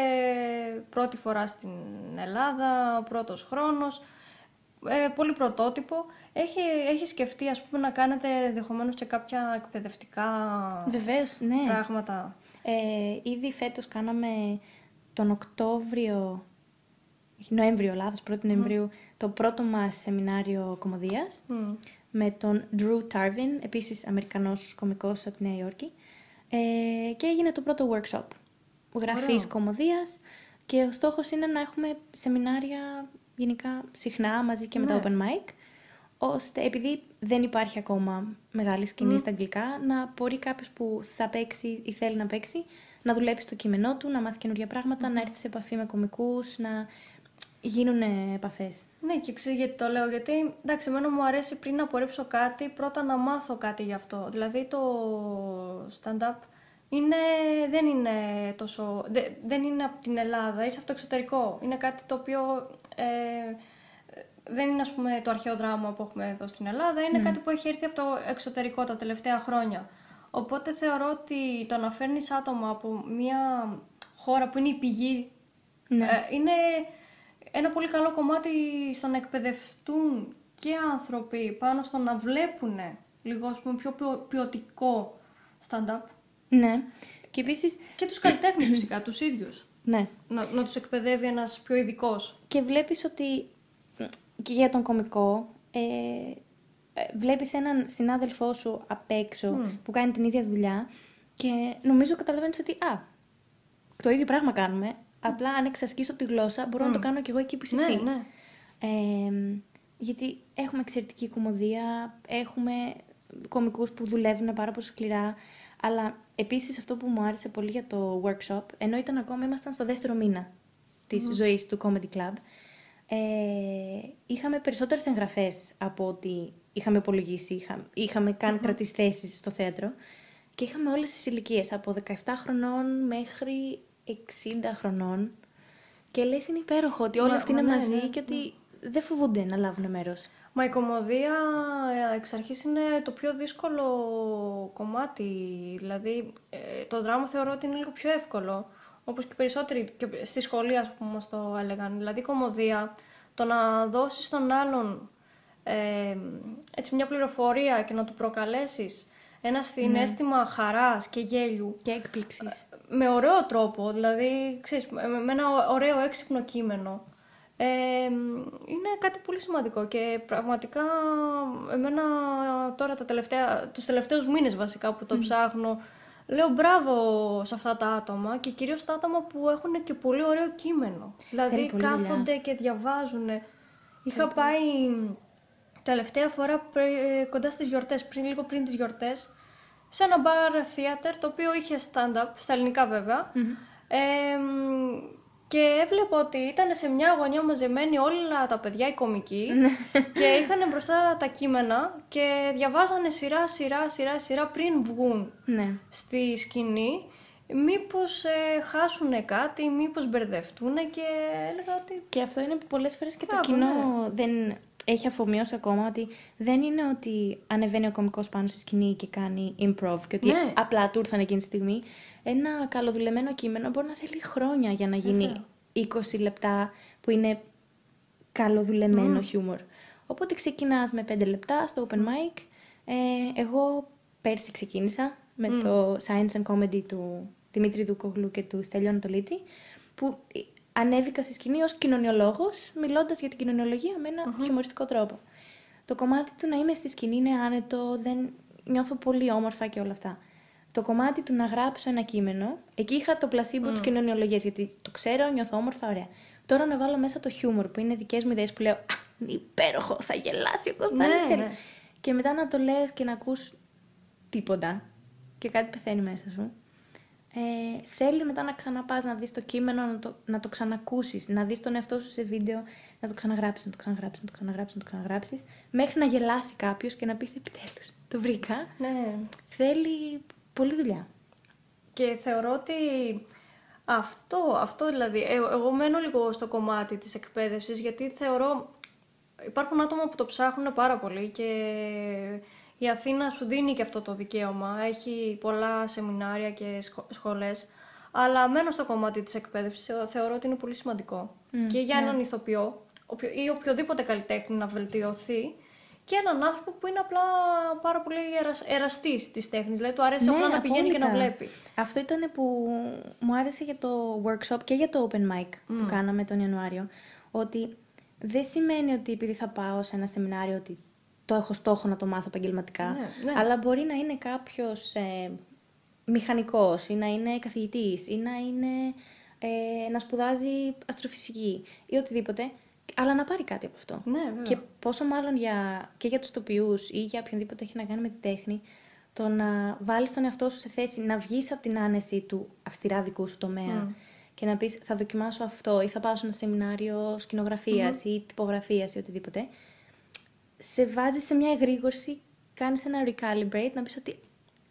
A: πρώτη φορά στην Ελλάδα, ο πρώτος χρόνος, ε, πολύ πρωτότυπο, έχει, έχει σκεφτεί ας πούμε να κάνετε ενδεχομένως και κάποια εκπαιδευτικά
B: Βεβαίως, ναι.
A: πράγματα;
B: Ε, ήδη φέτος κάναμε τον Οκτώβριο, Νοέμβριο, λάθος, 1η Νοεμβρίου, το πρώτο μας σεμινάριο κομμωδίας
A: Μμ.
B: με τον Drew Tarvin, επίσης Αμερικανός κομικός από τη Νέα Υόρκη. Ε, και έγινε το πρώτο workshop γραφής
A: Ωραίο.
B: κομμωδίας και ο στόχος είναι να έχουμε σεμινάρια γενικά συχνά μαζί και με τα
A: Ναι.
B: open mic ώστε επειδή δεν υπάρχει ακόμα μεγάλη σκηνή στα αγγλικά, να μπορεί κάποιος που θα παίξει ή θέλει να παίξει να δουλέψει το κείμενό του, να μάθει καινούργια πράγματα, να έρθει σε επαφή με κομικούς, να γίνουν επαφές.
A: Ναι, και ξέρει γιατί το λέω. Γιατί εντάξει, εμένα μου αρέσει πριν να απορρίψω κάτι, πρώτα να μάθω κάτι γι' αυτό. Δηλαδή το stand-up είναι, δεν είναι τόσο. δε- δεν είναι από την Ελλάδα, ήρθε από το εξωτερικό. Είναι κάτι το οποίο. Ε, δεν είναι ας πούμε το αρχαίο δράμα που έχουμε εδώ στην Ελλάδα, είναι κάτι που έχει έρθει από το εξωτερικό τα τελευταία χρόνια. Οπότε θεωρώ ότι το να φέρνεις άτομα από μια χώρα που είναι η πηγή
B: Ναι.
A: ε, είναι ένα πολύ καλό κομμάτι στο να εκπαιδευτούν και άνθρωποι πάνω στο να βλέπουν λίγο ας πούμε, πιο ποιο- ποιοτικό stand-up.
B: Ναι. Και επίσης,
A: Και τους καλλιτέχνες φυσικά, τους ίδιους.
B: ναι.
A: Να, να τους εκπαιδεύει ένας πιο ειδικός.
B: Και βλέπεις ότι και για τον κομικό ε, ε, βλέπεις έναν συνάδελφό σου απ' έξω που κάνει την ίδια δουλειά και νομίζω καταλαβαίνεις ότι α, το ίδιο πράγμα κάνουμε, απλά αν εξασκήσω τη γλώσσα μπορώ να το κάνω κι εγώ εκεί που είσαι
A: Ναι,
B: εσύ.
A: ναι.
B: Ε, γιατί έχουμε εξαιρετική κομμωδία, έχουμε κομικούς που δουλεύουν πάρα πολύ σκληρά, αλλά επίσης αυτό που μου άρεσε πολύ για το workshop, ενώ ήταν ακόμα, ήμασταν στο δεύτερο μήνα της ζωής του Comedy Club, ε, είχαμε περισσότερες εγγραφές από ό,τι είχαμε υπολογίσει, είχαμε, είχαμε κάνει κρατήσει θέσεις στο θέατρο και είχαμε όλες τις ηλικίες από 17 χρονών μέχρι 60 χρονών και λες είναι υπέροχο ότι όλοι
A: Μα-
B: αυτοί
A: μα
B: είναι
A: ναι,
B: μαζί
A: ναι,
B: και ότι δεν φοβούνται να λάβουν μέρος.
A: Μα η κομμωδία ε, εξ αρχής είναι το πιο δύσκολο κομμάτι. Δηλαδή, ε, το δράμα θεωρώ ότι είναι λίγο πιο εύκολο. Όπως και περισσότεροι και στη σχολή, ας πούμε, μας το έλεγαν. Δηλαδή, η κομμωδία, το να δώσεις στον άλλον ε, έτσι μια πληροφορία και να του προκαλέσεις ένα συνέστημα χαράς και γέλιου
B: Και έκπληξης.
A: με ωραίο τρόπο, δηλαδή, ξέρεις, με με ένα ωραίο έξυπνο κείμενο. Ε, είναι κάτι πολύ σημαντικό και πραγματικά εμένα τώρα τα τελευταία, τους τελευταίους μήνες βασικά που το ψάχνω λέω μπράβο σε αυτά τα άτομα και κυρίως τα άτομα που έχουν και πολύ ωραίο κείμενο. Δηλαδή
B: Θέλει πολλή δουλειά.
A: κάθονται και διαβάζουν. Είχα πάει τελευταία φορά πρι- κοντά στις γιορτές, πριν, λίγο πριν τις γιορτές, σε ένα bar theater το οποίο είχε stand-up, στα ελληνικά βέβαια. Ε, μ, και έβλεπα ότι ήταν σε μια γωνιά μαζεμένοι όλα τα παιδιά, οι κομικοί, και είχαν μπροστά τα κείμενα και διαβάζανε σειρά, σειρά, σειρά, σειρά πριν βγουν
B: Ναι.
A: στη σκηνή. Μήπως ε, χάσουν κάτι, μήπως μπερδευτούν και έλεγα ότι
B: Και αυτό είναι που πολλές φορές και το
A: Μπράβο,
B: κοινό
A: ναι.
B: δεν έχει αφομοιώσει ακόμα ότι δεν είναι ότι ανεβαίνει ο κομικός πάνω στη σκηνή και κάνει improv και ότι
A: Ναι.
B: απλά του ήρθαν εκείνη τη στιγμή. Ένα καλοδουλεμένο κείμενο μπορεί να θέλει χρόνια για να γίνει 20 λεπτά που είναι καλοδουλεμένο χιούμορ. Οπότε ξεκινάς με 5 λεπτά στο open mic, Ε, εγώ πέρσι ξεκίνησα με το Science and Comedy του Δημήτρη Δουκογλου και του Στέλιου Ανατολίτη, που ανέβηκα στη σκηνή ως κοινωνιολόγος, μιλώντας για την κοινωνιολογία με ένα χιουμοριστικό τρόπο. Το κομμάτι του να είμαι στη σκηνή είναι άνετο, δεν νιώθω πολύ όμορφα και όλα αυτά. Το κομμάτι του να γράψω ένα κείμενο, εκεί είχα το πλασίμπο mm. τη κοινωνιολογίας, γιατί το ξέρω, νιώθω όμορφα, ωραία. Τώρα να βάλω μέσα το χιούμορ που είναι δικές μου ιδέες που λέω Α, είναι υπέροχο, θα γελάσει ο κόσμο.
A: Ναι, ναι.
B: Και μετά να το λες και να ακούς τίποτα και κάτι πεθαίνει μέσα σου. Ε, θέλει μετά να ξαναπάς να δεις το κείμενο, να το, να το ξανακούσεις, να δεις τον εαυτό σου σε βίντεο, να το ξαναγράψεις, να το ξαναγράψεις, να το ξαναγράψεις, να το ξαναγράψεις, μέχρι να γελάσει κάποιος και να πεις επιτέλους, το βρήκα.
A: Ναι.
B: Θέλει πολλή δουλειά.
A: Και θεωρώ ότι αυτό, αυτό δηλαδή, ε, εγώ μένω λίγο στο κομμάτι της εκπαίδευσης γιατί θεωρώ υπάρχουν άτομα που το ψάχνουν πάρα πολύ και η Αθήνα σου δίνει και αυτό το δικαίωμα. Έχει πολλά σεμινάρια και σχολές. Αλλά μένω στο κομμάτι της εκπαίδευσης, θεωρώ ότι είναι πολύ σημαντικό. και για
B: ναι.
A: έναν ηθοποιό ή οποιοδήποτε καλλιτέχνη να βελτιωθεί και έναν άνθρωπο που είναι απλά πάρα πολύ εραστής της τέχνης. Δηλαδή του αρέσει
B: Ναι,
A: απλά να πηγαίνει και να
B: απόλυτα.
A: βλέπει.
B: Αυτό ήταν που μου άρεσε για το workshop και για το open mic που κάναμε τον Ιανουάριο. Ότι δεν σημαίνει ότι επειδή θα πάω σε ένα σεμινάριο ότι το έχω στόχο να το μάθω επαγγελματικά.
A: Ναι, ναι.
B: Αλλά μπορεί να είναι κάποιος ε, μηχανικός ή να είναι καθηγητής ή να, είναι, ε, να σπουδάζει αστροφυσική ή οτιδήποτε. Αλλά να πάρει κάτι από αυτό.
A: Ναι, βέβαια.
B: Και πόσο μάλλον για, και για τους τοπιούς ή για οποιονδήποτε έχει να κάνει με τη τέχνη, το να βάλεις τον εαυτό σου σε θέση να βγεις από την άνεση του αυστηρά δικού σου τομέα και να πεις θα δοκιμάσω αυτό ή θα πάω σε ένα σεμινάριο σκηνογραφίας ή τυπογραφίας ή οτιδήποτε, σε βάζεις σε μια εγρήγορση, κάνεις ένα recalibrate, να πεις ότι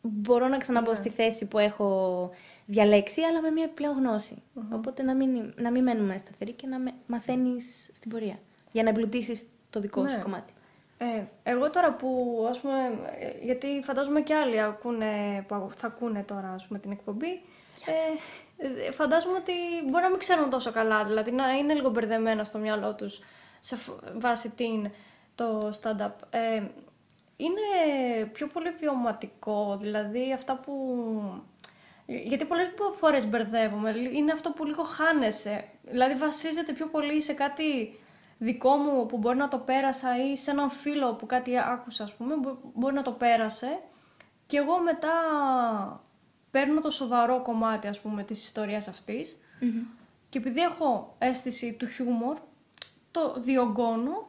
B: μπορώ να ξαναμπω στη θέση που έχω διαλέξει, αλλά με μια πλέον γνώση. Οπότε να μην, να μην μένουμε σταθεροί και να με, μαθαίνεις στην πορεία, για να εμπλουτίσεις το δικό σου
A: Ναι.
B: κομμάτι.
A: Ε, εγώ τώρα που, ας πούμε, ε, γιατί φαντάζομαι και άλλοι ακούνε, που ακου- θα ακούνε τώρα, ας πούμε, την εκπομπή, ε, ε, φαντάζομαι ότι μπορεί να μην ξέρουν τόσο καλά, δηλαδή να είναι λίγο μπερδεμένα στο μυαλό τους σε φ- βάση την, το stand-up. Ε, είναι πιο πολύ βιωματικό, δηλαδή αυτά που... Γιατί πολλές φορές μπερδεύομαι, είναι αυτό που λίγο χάνεσαι. Δηλαδή βασίζεται πιο πολύ σε κάτι δικό μου που μπορεί να το πέρασα ή σε έναν φίλο που κάτι άκουσα, ας πούμε, μπο- μπορεί να το πέρασε. Και εγώ μετά παίρνω το σοβαρό κομμάτι, ας πούμε, της ιστορίας αυτής. Και επειδή έχω αίσθηση του χιούμορ, το διωγγώνω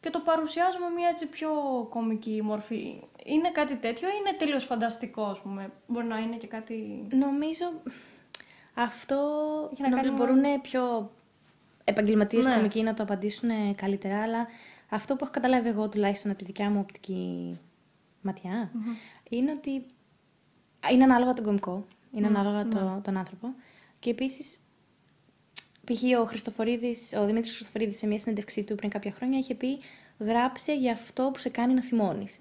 A: και το παρουσιάζω με μια έτσι πιο κομική μορφή. Είναι κάτι τέτοιο ή είναι τελείως φανταστικό, ας πούμε; Μπορεί να είναι και κάτι...
B: Νομίζω αυτό
A: Έχει να
B: νομίζω
A: κάνει
B: μπορούν πιο επαγγελματίες
A: Ναι.
B: κομικοί να το απαντήσουν καλύτερα, αλλά αυτό που έχω καταλάβει εγώ τουλάχιστον από τη δικιά μου οπτική ματιά, είναι ότι είναι ανάλογα τον κομικό, είναι ανάλογα το, τον άνθρωπο και επίσης π.χ. ο Χριστοφορίδης, ο Δημήτρης Χριστοφορίδης σε μια συνέντευξή του πριν κάποια χρόνια είχε πει γράψε για αυτό που σε κάνει να θυμώνεις.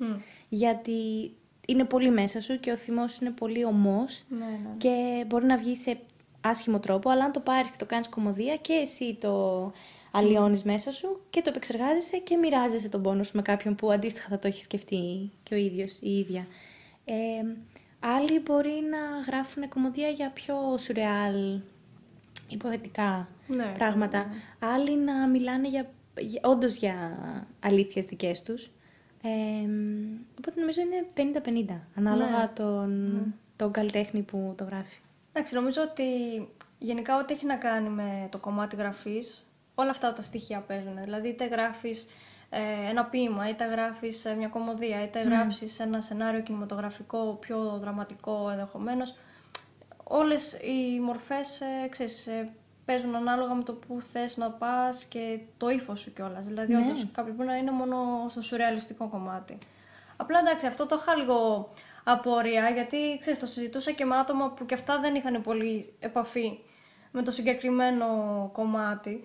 B: Γιατί είναι πολύ μέσα σου και ο θυμός είναι πολύ ομός
A: Ναι, ναι.
B: και μπορεί να βγει σε άσχημο τρόπο, αλλά αν το πάρεις και το κάνεις κομμωδία και εσύ το αλλοιώνεις μέσα σου και το επεξεργάζεσαι και μοιράζεσαι τον πόνο σου με κάποιον που αντίστοιχα θα το έχει σκεφτεί και ο ίδιος ή η ίδια. Ε, άλλοι μπορεί να γράφουν κομμωδία για πιο σουρεάλ, υποθετικά
A: Ναι,
B: πράγματα. Άλλοι να μιλάνε για, για, όντως για αλήθειες δικές τους. Ε, οπότε νομίζω είναι 50-50, ανάλογα
A: Ναι.
B: τον, τον καλλιτέχνη που το γράφει.
A: Εντάξει, νομίζω ότι γενικά ό,τι έχει να κάνει με το κομμάτι γραφής, όλα αυτά τα στοιχεία παίζουν. Δηλαδή, είτε γράφεις ε, ένα ποίημα, είτε γράφεις ε, μια κομμωδία, είτε γράψεις ένα σενάριο κινηματογραφικό πιο δραματικό ενδεχομένως. Όλες οι μορφές, ε, ξέρεις, ε, παίζουν ανάλογα με το που θες να πας και το ύφος σου κιόλας. Δηλαδή,
B: Ναι.
A: όντως, κάποιο μπορεί να είναι μόνο στο σουρεαλιστικό κομμάτι. Απλά εντάξει, αυτό το είχα λίγο απορία, γιατί ξέρεις, το συζητούσα και με άτομα που και αυτά δεν είχαν πολύ επαφή με το συγκεκριμένο κομμάτι.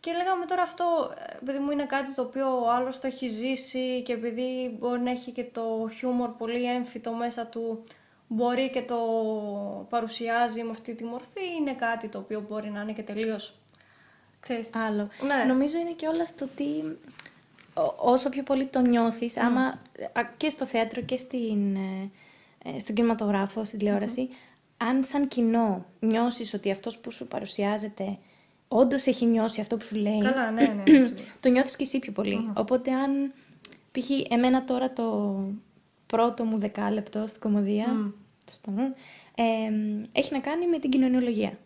A: Και λέγαμε τώρα αυτό, ε, επειδή μου είναι κάτι το οποίο ο άλλος το έχει ζήσει και επειδή μπορεί να έχει και το χιούμορ πολύ έμφυτο μέσα του, μπορεί και το παρουσιάζει με αυτή τη μορφή, είναι κάτι το οποίο μπορεί να είναι και τελείως, ξέρεις,
B: Άλλο.
A: Ναι.
B: Νομίζω είναι και όλα στο τι ό- όσο πιο πολύ το νιώθεις, άμα α, και στο θέατρο και στην, ε, ε, στον κινηματογράφο, στην τηλεόραση, αν σαν κοινό νιώσεις ότι αυτός που σου παρουσιάζεται όντως έχει νιώσει αυτό που σου λέει,
A: Καλά, ναι, ναι, ναι, σίγουρα.
B: το νιώθεις και εσύ πιο πολυ Οπότε αν, π.χ. εμένα τώρα το πρώτο μου δεκάλεπτο στην κομμωδία,
A: Μμ.
B: στο σταυρό, ε, έχει να κάνει με την κοινωνιολογία.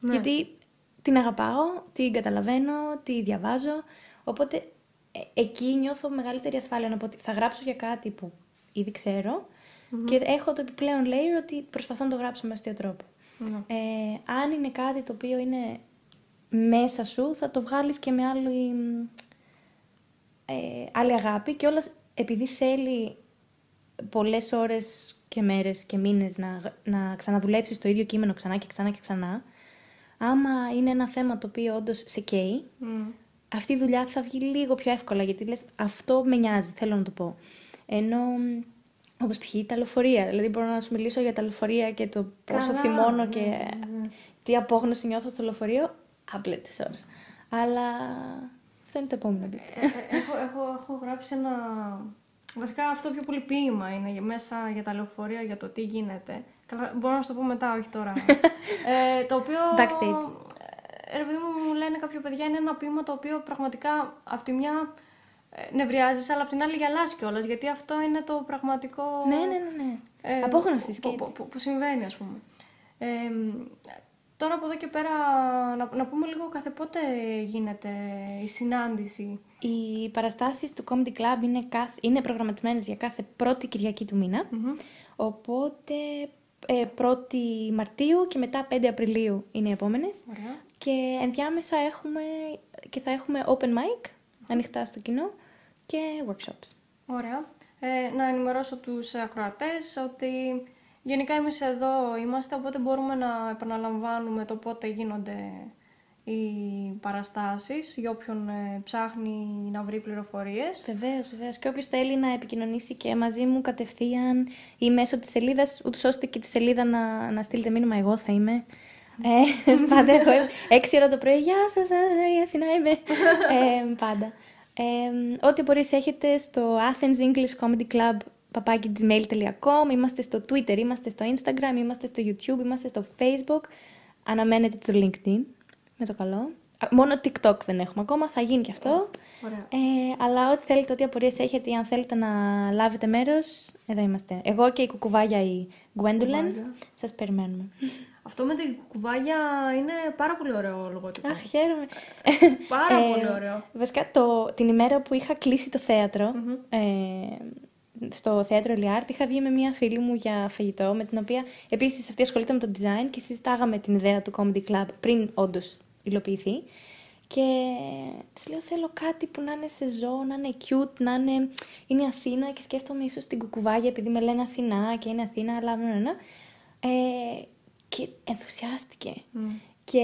A: Ναι.
B: Γιατί την αγαπάω, την καταλαβαίνω, τη διαβάζω, οπότε ε, εκεί νιώθω μεγαλύτερη ασφάλεια να πω ότι θα γράψω για κάτι που ήδη ξέρω και έχω το επιπλέον layer ότι προσπαθώ να το γράψω με αστείο τρόπο.
A: Ναι.
B: Ε, αν είναι κάτι το οποίο είναι μέσα σου, θα το βγάλεις και με άλλη, ε, άλλη αγάπη και όλας επειδή θέλει πολλές ώρες και μέρες και μήνες να, γ- να ξαναδουλέψεις το ίδιο κείμενο ξανά και ξανά και ξανά, άμα είναι ένα θέμα το οποίο όντως σε καίει,
A: Μμ.
B: αυτή η δουλειά θα βγει λίγο πιο εύκολα γιατί λες αυτό με νοιάζει, θέλω να το πω. Ενώ όπως π.χ. τα λεωφορεία, δηλαδή μπορώ να σου μιλήσω για τα λεωφορεία και το πόσο
A: Καλά,
B: θυμώνω
A: ναι,
B: και
A: ναι, ναι.
B: τι απόγνωση νιώθω στο λεωφορείο, άπλετες ώρες. Αλλά αυτό είναι το επόμενο bit.
A: Ε, ε, έχω, έχω, έχω γράψει ένα. Βασικά αυτό πιο πολύ ποίημα είναι για- μέσα για τα λεωφορεία για το τι γίνεται. Καλά, μπορώ να σου το πω μετά, όχι τώρα. ε, το οποίο.
B: Backstage.
A: Ε, ρε παιδί μου, μου λένε κάποια παιδιά είναι ένα ποίημα το οποίο πραγματικά από τη μια ε, νευριάζεις, αλλά από την άλλη γελάς κιόλας, γιατί αυτό είναι το πραγματικό...
B: Ναι, ναι, ναι. ναι.
A: ε,
B: Απόγνωση
A: που,
B: σκέτη.
A: που, που, που συμβαίνει, ας πούμε. Ε, τώρα από εδώ και πέρα, να, να πούμε λίγο κάθε πότε γίνεται η συνάντηση.
B: Οι παραστάσεις του Comedy Club είναι, καθ... είναι προγραμματισμένες για κάθε πρώτη Κυριακή του μήνα. Οπότε ε, 1η Μαρτίου και μετά 5 Απριλίου είναι οι επόμενες.
A: Ωραία.
B: Και ενδιάμεσα έχουμε και θα έχουμε open mic, ανοιχτά στο κοινό και workshops.
A: Ωραία. Ε, να ενημερώσω τους ακροατές ότι γενικά εμείς εδώ είμαστε, οπότε μπορούμε να επαναλαμβάνουμε το πότε γίνονται οι παραστάσεις για όποιον ε, ψάχνει να βρει πληροφορίες.
B: Βεβαίως, βεβαίως. Και όποιος θέλει να επικοινωνήσει και μαζί μου κατευθείαν ή μέσω της σελίδας, ούτως ώστε και τη σελίδα να, να στείλετε μήνυμα, εγώ θα είμαι. Ε, πάντα έχω. 6 ώρα το πρωί, Γεια σας, η Αθηνά είμαι. ε, πάντα. Ε, ό,τι απορίες έχετε στο Athens English Comedy Club παπάκι gmail.com, είμαστε στο Twitter, είμαστε στο Instagram, είμαστε στο YouTube, είμαστε στο Facebook. Αναμένετε το LinkedIn, με το καλό. Α, Μόνο TikTok δεν έχουμε ακόμα, θα γίνει και αυτό.
A: Ωραία.
B: Ε, αλλά ό,τι θέλετε, ό,τι απορίες έχετε ή αν θέλετε να λάβετε μέρος, εδώ είμαστε. Εγώ και η κουκουβάγια η Gwendolyn,
A: Κουκουβάγια.
B: σας περιμένουμε.
A: Αυτό με την κουβάγια είναι πάρα πολύ ωραίο λογότυπο.
B: Αχ, χαίρομαι.
A: Πάρα
B: Ε,
A: πολύ ωραίο.
B: Βασικά, το, την ημέρα που είχα κλείσει το θεατρο ε, στο θέατρο Ελιάρτ, είχα βγει με μια φίλη μου για φαγητό, με την οποία επίσης αυτή ασχολείται με το design και συζητάγαμε την ιδέα του Comedy Club πριν όντως υλοποιηθεί. Και της λέω: Θέλω κάτι που να είναι σε ζώο, να είναι cute, να είναι. Είναι Αθήνα και σκέφτομαι ίσως την κουκουβάγια επειδή με λένε Αθηνά και είναι Αθήνα, αλλά. Ναι, ναι, ναι. Ε, και ενθουσιάστηκε. Και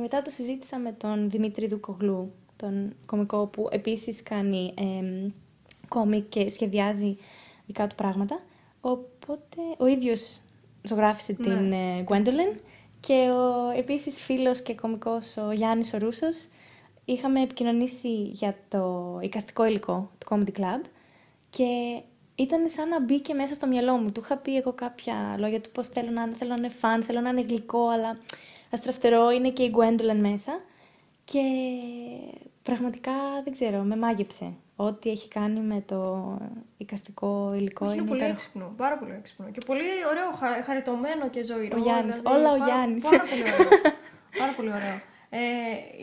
B: μετά το συζήτησα με τον Δημήτρη Δουκογλού, τον κομικό που επίσης κάνει ε, κόμικ και σχεδιάζει δικά του πράγματα. Οπότε ο ίδιος ζωγράφισε την ε, Gwendolyn και ο επίσης φίλος και κομικός ο Γιάννης ο Ρούσος είχαμε επικοινωνήσει για το εικαστικό υλικό του Comedy Club και ήταν σαν να μπήκε μέσα στο μυαλό μου. Του είχα πει εγώ κάποια λόγια του πώς θέλω να είναι, θέλω να είναι φαν, θέλω να είναι γλυκό, αλλά αστραφτερό είναι και η Gwendolyn μέσα. Και πραγματικά δεν ξέρω, με μάγεψε. Ό,τι έχει κάνει με το εικαστικό υλικό
A: Όχι, είναι
B: είναι
A: πολύ
B: υπέροχο.
A: έξυπνο. Πάρα πολύ έξυπνο. Και πολύ ωραίο, χα, χαριτωμένο και ζωηρό.
B: Ο Γιάννης,
A: δηλαδή,
B: όλα ο
A: πάρα,
B: Γιάννης.
A: Πάρα πολύ ωραίο. πάρα πολύ ωραίο. Ε,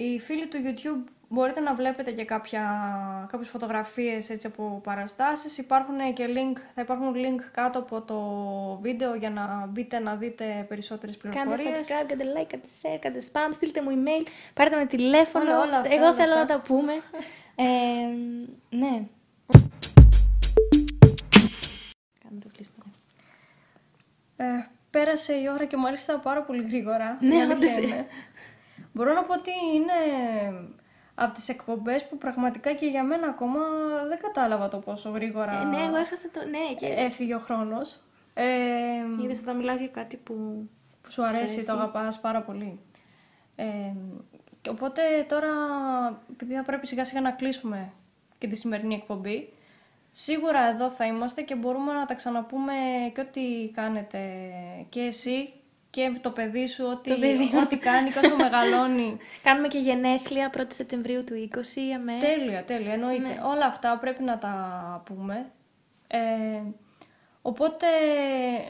A: οι φίλοι του YouTube μπορείτε να βλέπετε και κάποια, κάποιες φωτογραφίες έτσι από παραστάσεις. Υπάρχουν και link, θα υπάρχουν link κάτω από το βίντεο για να μπείτε να δείτε περισσότερες
B: Κάντε
A: πληροφορίες.
B: subscribe, κάντε like, κάντε share, κάντε spam, στείλτε μου email, πάρτε με τηλέφωνο.
A: Όλα, όλα αυτά,
B: Εγώ
A: όλα
B: θέλω
A: αυτά.
B: να τα πούμε. ε, ναι. Κάμε το κλείσιμο.
A: Ε, πέρασε η ώρα και μάλιστα πάρα πολύ γρήγορα.
B: Ναι,
A: Η αλήθεια
B: όντως.
A: είναι. Μπορώ να πω ότι είναι από τις εκπομπές που πραγματικά και για μένα ακόμα δεν κατάλαβα το πόσο γρήγορα
B: Ε, ναι, εγώ έχασα το. Ναι, και.
A: έφυγε ο χρόνος. Ε,
B: Είδες όταν μιλάω για κάτι που.
A: που σου αρέσει,
B: αρέσει.
A: το αγαπάς πάρα πολύ. Ε, και οπότε τώρα, επειδή θα πρέπει σιγά σιγά να κλείσουμε και τη σημερινή εκπομπή. Σίγουρα εδώ θα είμαστε και μπορούμε να τα ξαναπούμε και ό,τι κάνετε και εσύ και το παιδί σου, ό,τι,
B: Το παιδί μου.
A: ό,τι κάνει και όσο μεγαλώνει.
B: Κάνουμε και γενέθλια 1η Σεπτεμβρίου του 20, αμέ.
A: Τέλεια, τέλεια, εννοείται.
B: Ναι.
A: Όλα αυτά πρέπει να τα πούμε. Ε, οπότε,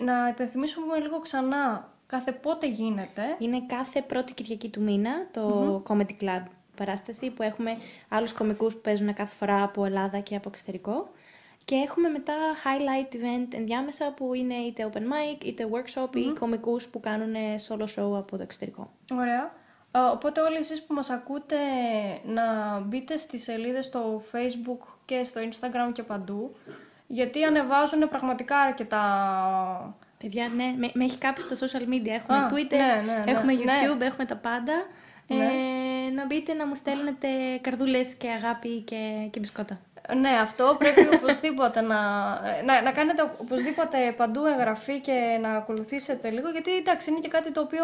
A: να υπενθυμίσουμε λίγο ξανά κάθε πότε γίνεται.
B: Είναι κάθε πρώτη Κυριακή του μήνα το Comedy Club παράσταση που έχουμε άλλους κομικούς που παίζουν κάθε φορά από Ελλάδα και από εξωτερικό. Και έχουμε μετά highlight event ενδιάμεσα που είναι είτε open mic είτε workshop ή κομικούς που κάνουν solo show από το εξωτερικό.
A: Ωραία. Ε, Οπότε όλοι εσείς που μας ακούτε να μπείτε στις σελίδες στο facebook και στο instagram και παντού γιατί ανεβάζουν πραγματικά αρκετά...
B: Παιδιά, ναι, με, με έχει κάψει στο social media. Έχουμε
A: Α,
B: Twitter,
A: ναι, ναι, ναι.
B: έχουμε
A: Ναι.
B: YouTube, έχουμε τα πάντα. Ε, να μπείτε να μου στέλνετε καρδούλες και αγάπη και, και μπισκότα.
A: Ναι, αυτό πρέπει οπωσδήποτε να, να, να κάνετε οπωσδήποτε παντού εγγραφή και να ακολουθήσετε λίγο γιατί εντάξει είναι και κάτι το οποίο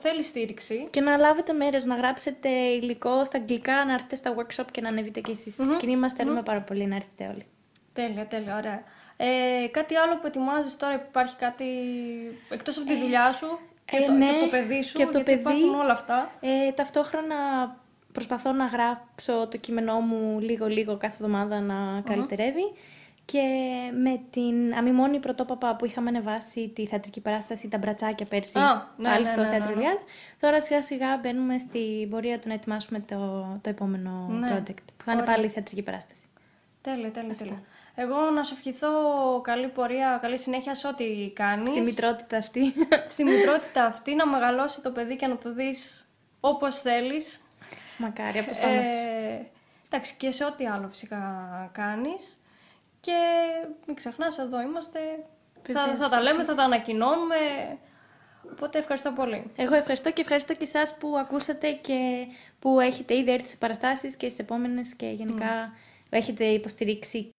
A: θέλει στήριξη.
B: Και να λάβετε μέρος, να γράψετε υλικό στα αγγλικά, να έρθετε στα workshop και να ανεβείτε και εσείς. Στη σκηνή μας θέλουμε πάρα πολύ να έρθετε όλοι.
A: Τέλεια, τέλεια, ωραία. Ε, κάτι άλλο που ετοιμάζεις τώρα, υπάρχει κάτι εκτός από τη δουλειά σου και,
B: ε,
A: το,
B: ναι,
A: και από το παιδί σου,
B: και από το
A: γιατί
B: παιδί.
A: υπάρχουν όλα αυτά;
B: Ε, ταυτόχρονα προσπαθώ να γράψω το κείμενό μου λίγο-λίγο κάθε εβδομάδα να καλυτερεύει. Και με την αμιμόνη πρωτόπαπα που είχαμε ανεβάσει τη θεατρική παράσταση Τα Μπρατσάκια πέρσι,
A: Α, ναι,
B: πάλι
A: ναι,
B: στο
A: ναι, ναι,
B: θέατρο
A: ναι.
B: Iliad, τώρα σιγά σιγά μπαίνουμε στην πορεία του να ετοιμάσουμε το, το επόμενο
A: Ναι.
B: project, που θα είναι
A: Ωραία.
B: πάλι θεατρική παράσταση.
A: Τέλεια, τέλεια, τέλεια. Εγώ να σου ευχηθώ καλή πορεία, καλή συνέχεια σε ό,τι κάνεις.
B: Στη μητρότητα αυτή.
A: Στη μητρότητα αυτή, να μεγαλώσει το παιδί και να το δεις όπως θέλεις.
B: Μακάρι, από το στόμα σου.
A: Ε, εντάξει, και σε ό,τι άλλο φυσικά κάνεις. Και μην ξεχνάς, εδώ είμαστε. Θα,
B: Βεβαίως,
A: θα τα λέμε, θα τα ανακοινώνουμε. Οπότε ευχαριστώ πολύ.
B: Εγώ ευχαριστώ και ευχαριστώ και εσάς που ακούσατε και που έχετε ήδη έρθει σε παραστάσεις και στις επόμενες και γενικά έχετε υποστηρίξει